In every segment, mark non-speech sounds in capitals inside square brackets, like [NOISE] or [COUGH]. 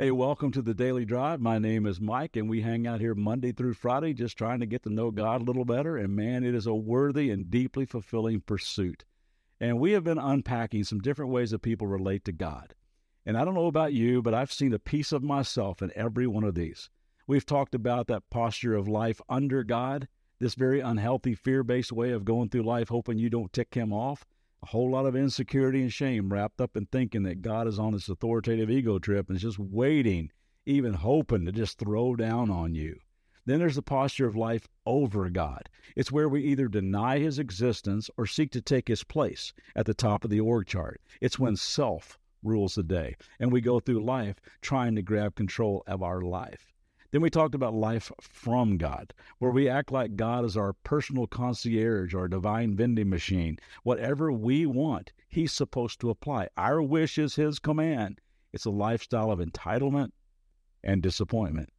Hey, welcome to the Daily Drive. My name is Mike, and we hang out here Monday through Friday just trying to get to know God a little better. And man, it is a worthy and deeply fulfilling pursuit. And we have been unpacking some different ways that people relate to God. And I don't know about you, but I've seen a piece of myself in every one of these. We've talked about that posture of life under God, this very unhealthy, fear based way of going through life hoping you don't tick Him off a whole lot of insecurity and shame wrapped up in thinking that God is on this authoritative ego trip and is just waiting, even hoping to just throw down on you. Then there's the posture of life over God. It's where we either deny his existence or seek to take his place at the top of the org chart. It's when self rules the day and we go through life trying to grab control of our life. Then we talked about life from God, where we act like God is our personal concierge our divine vending machine. Whatever we want, He's supposed to apply. Our wish is His command. It's a lifestyle of entitlement and disappointment.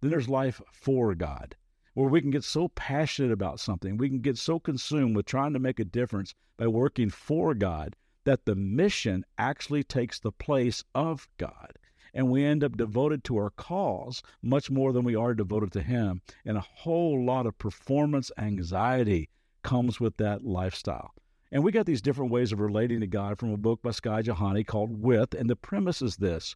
Then there's life for God, where we can get so passionate about something, we can get so consumed with trying to make a difference by working for God that the mission actually takes the place of God and we end up devoted to our cause much more than we are devoted to Him. And a whole lot of performance anxiety comes with that lifestyle. And we got these different ways of relating to God from a book by Skye Jethani called With. And the premise is this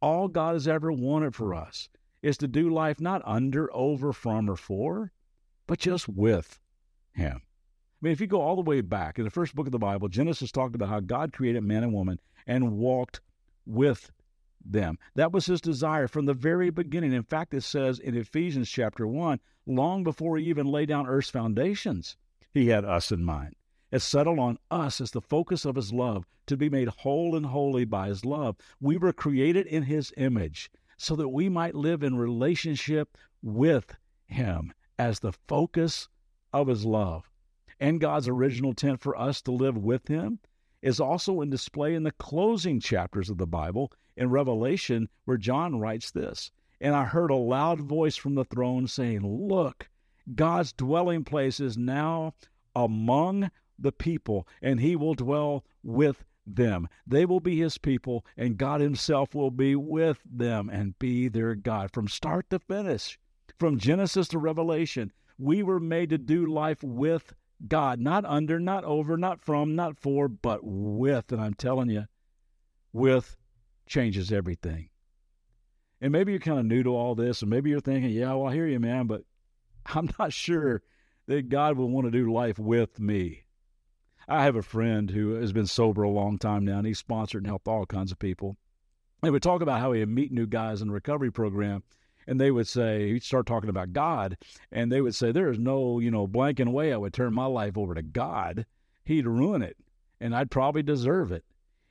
all God has ever wanted for us is to do life not under, over, from, or for, but just with Him. I mean, if you go all the way back in the first book of the Bible, Genesis talked about how God created man and woman and walked with them. That was his desire from the very beginning. In fact, it says in Ephesians chapter 1, long before he even laid down earth's foundations, he had us in mind. It settled on us as the focus of his love to be made whole and holy by his love. We were created in his image so that we might live in relationship with him as the focus of his love. And God's original intent for us to live with him is also in display in the closing chapters of the Bible in Revelation, where John writes this And I heard a loud voice from the throne saying, Look, God's dwelling place is now among the people, and he will dwell with them. They will be his people, and God himself will be with them and be their God. From start to finish, from Genesis to Revelation, we were made to do life with God, not under, not over, not from, not for, but with. And I'm telling you, with changes everything. And maybe you're kind of new to all this, and maybe you're thinking, yeah, well, I hear you, man, but I'm not sure that God will want to do life with me. I have a friend who has been sober a long time now, and he's sponsored and helped all kinds of people. And we talk about how he would meet new guys in the recovery program, and they would say he'd start talking about God, and they would say there is no you know blanking way I would turn my life over to God. He'd ruin it, and I'd probably deserve it.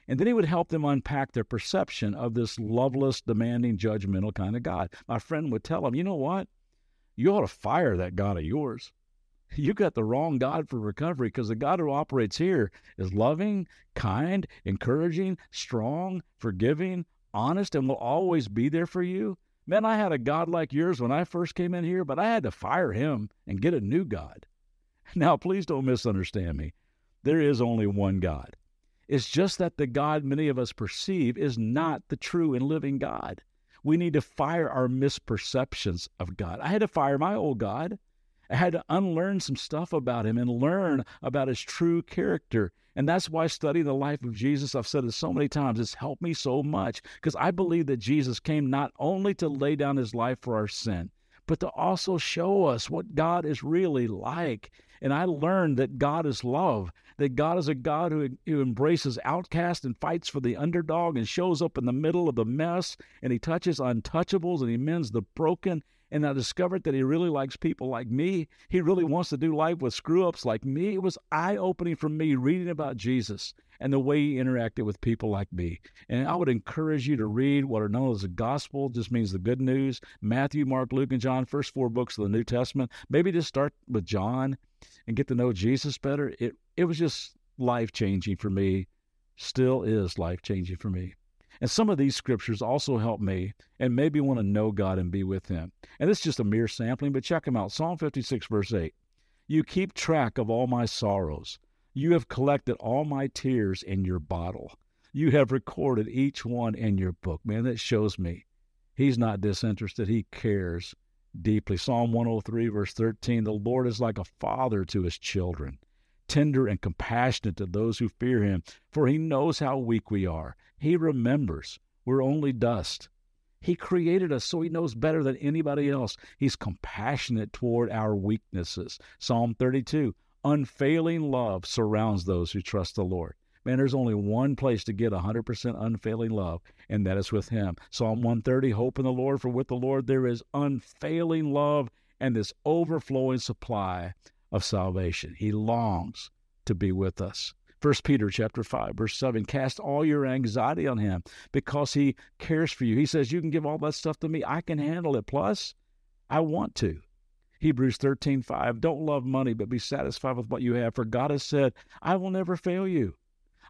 And then he would help them unpack their perception of this loveless, demanding, judgmental kind of God. My friend would tell them, you know what? You ought to fire that God of yours. [LAUGHS] You got the wrong God for recovery because the God who operates here is loving, kind, encouraging, strong, forgiving, honest, and will always be there for you. Man, I had a God like yours when I first came in here, but I had to fire him and get a new God. [LAUGHS] Now, please don't misunderstand me. There is only one God. It's just that the God many of us perceive is not the true and living God. We need to fire our misperceptions of God. I had to fire my old God. I had to unlearn some stuff about him and learn about his true character. And that's why studying the life of Jesus, I've said it so many times, it's helped me so much because I believe that Jesus came not only to lay down his life for our sin, but to also show us what God is really like. And I learned that God is love, that God is a God who, who embraces outcasts and fights for the underdog and shows up in the middle of the mess, and he touches untouchables and he mends the broken And I discovered that he really likes people like me. He really wants to do life with screw ups like me. It was eye opening for me reading about Jesus and the way he interacted with people like me. And I would encourage you to read what are known as the gospel, just means the good news Matthew, Mark, Luke, and John, first four books of the New Testament. Maybe just start with John and get to know Jesus better. It, it was just life changing for me, still is life changing for me. And some of these scriptures also help me and maybe want to know God and be with Him. And this is just a mere sampling, but check them out. Psalm 56, verse 8. You keep track of all my sorrows. You have collected all my tears in your bottle. You have recorded each one in your book. Man, that shows me He's not disinterested. He cares deeply. Psalm 103, verse 13 The Lord is like a father to his children tender and compassionate to those who fear him, for he knows how weak we are. He remembers we're only dust. He created us so he knows better than anybody else. He's compassionate toward our weaknesses. Psalm 32 Unfailing love surrounds those who trust the Lord. Man, there's only one place to get 100% unfailing love, and that is with Him. Psalm 130 Hope in the Lord, for with the Lord there is unfailing love and this overflowing supply of salvation. He longs to be with us. 1 Peter chapter 5 verse 7 cast all your anxiety on him because he cares for you. He says you can give all that stuff to me. I can handle it. Plus, I want to. Hebrews 13:5 Don't love money but be satisfied with what you have for God has said, I will never fail you.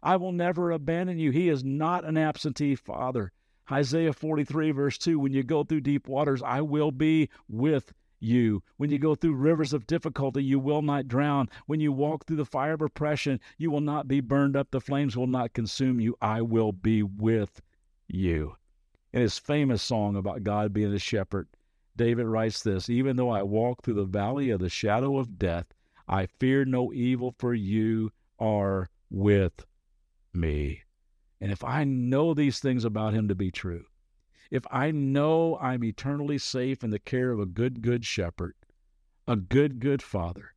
I will never abandon you. He is not an absentee father. Isaiah 43 verse 2 When you go through deep waters, I will be with you. When you go through rivers of difficulty, you will not drown. When you walk through the fire of oppression, you will not be burned up. The flames will not consume you. I will be with you. In his famous song about God being a shepherd, David writes this Even though I walk through the valley of the shadow of death, I fear no evil, for you are with me. And if I know these things about him to be true, if I know I'm eternally safe in the care of a good, good shepherd, a good, good father,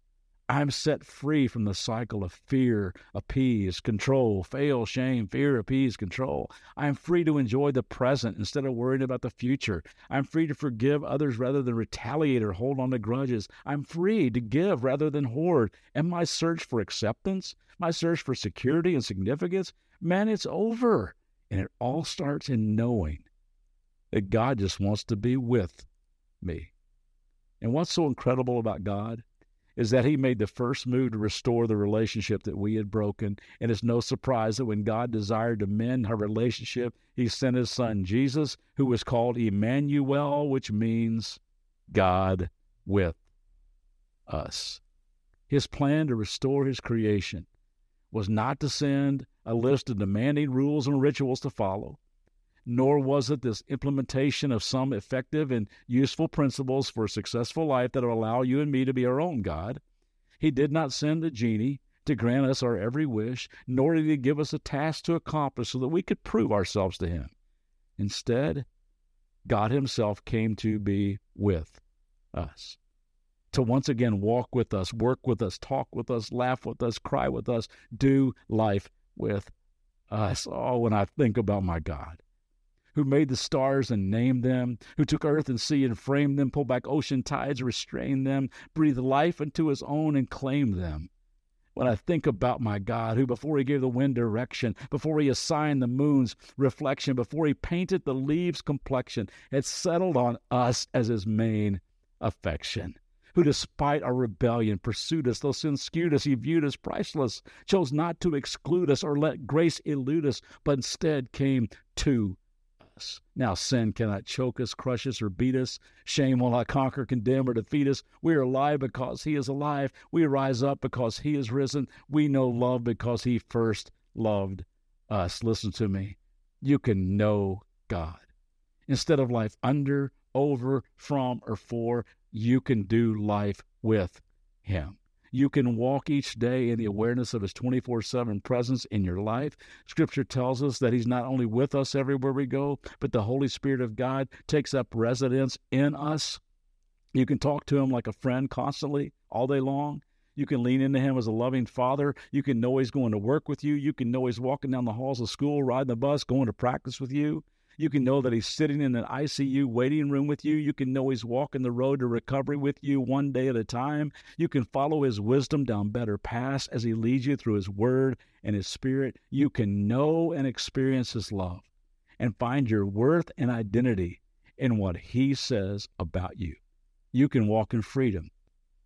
I'm set free from the cycle of fear, appease, control, fail, shame, fear, appease, control. I'm free to enjoy the present instead of worrying about the future. I'm free to forgive others rather than retaliate or hold on to grudges. I'm free to give rather than hoard. And my search for acceptance, my search for security and significance, man, it's over. And it all starts in knowing that God just wants to be with me. And what's so incredible about God is that He made the first move to restore the relationship that we had broken. And it's no surprise that when God desired to mend our relationship, He sent His Son Jesus, who was called Emmanuel, which means God with us. His plan to restore His creation was not to send a list of demanding rules and rituals to follow nor was it this implementation of some effective and useful principles for a successful life that will allow you and me to be our own God. He did not send a genie to grant us our every wish, nor did he give us a task to accomplish so that we could prove ourselves to him. Instead, God himself came to be with us. To once again walk with us, work with us, talk with us, laugh with us, cry with us, do life with us. Oh, when I think about my God, who made the stars and named them, who took earth and sea and framed them, pulled back ocean tides, restrained them, breathed life into his own and claimed them. When I think about my God, who before he gave the wind direction, before he assigned the moon's reflection, before he painted the leaves' complexion, had settled on us as his main affection who, despite our rebellion, pursued us. Though sin skewed us, he viewed us priceless, chose not to exclude us or let grace elude us, but instead came to us. Now, sin cannot choke us, crush us, or beat us. Shame will not conquer, condemn, or defeat us. We are alive because He is alive. We rise up because He is risen. We know love because He first loved us. Listen to me. You can know God. Instead of life under, over, from, or for, you can do life with Him. You can walk each day in the awareness of His 24 7 presence in your life. Scripture tells us that He's not only with us everywhere we go, but the Holy Spirit of God takes up residence in us. You can talk to Him like a friend constantly, all day long. You can lean into him as a loving father. You can know he's going to work with you. You can know he's walking down the halls of school, riding the bus, going to practice with you. You can know that He's sitting in an ICU waiting room with you. You can know He's walking the road to recovery with you one day at a time. You can follow His wisdom down better paths as He leads you through His Word and His Spirit. You can know and experience His love and find your worth and identity in what He says about you. You can walk in freedom,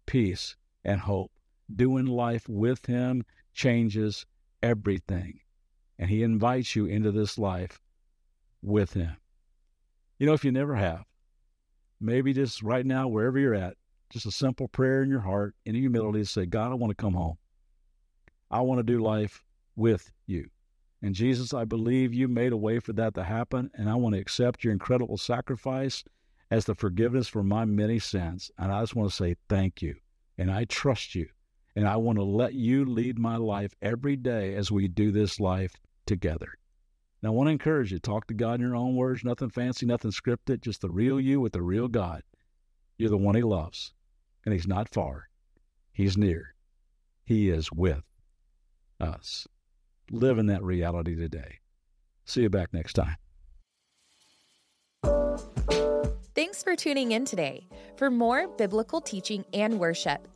peace, and hope. Doing life with Him changes everything. And He invites you into this life with Him. You know, if you never have, maybe just right now, wherever you're at, just a simple prayer in your heart in humility to say, God, I want to come home. I want to do life with you. And Jesus, I believe you made a way for that to happen, and I want to accept your incredible sacrifice as the forgiveness for my many sins. And I just want to say thank you. And I trust you. And I want to let you lead my life every day as we do this life together. Now, I want to encourage you talk to God in your own words, nothing fancy, nothing scripted, just the real you with the real God. You're the one He loves, and He's not far, He's near. He is with us. Live in that reality today. See you back next time. Thanks for tuning in today. For more biblical teaching and worship,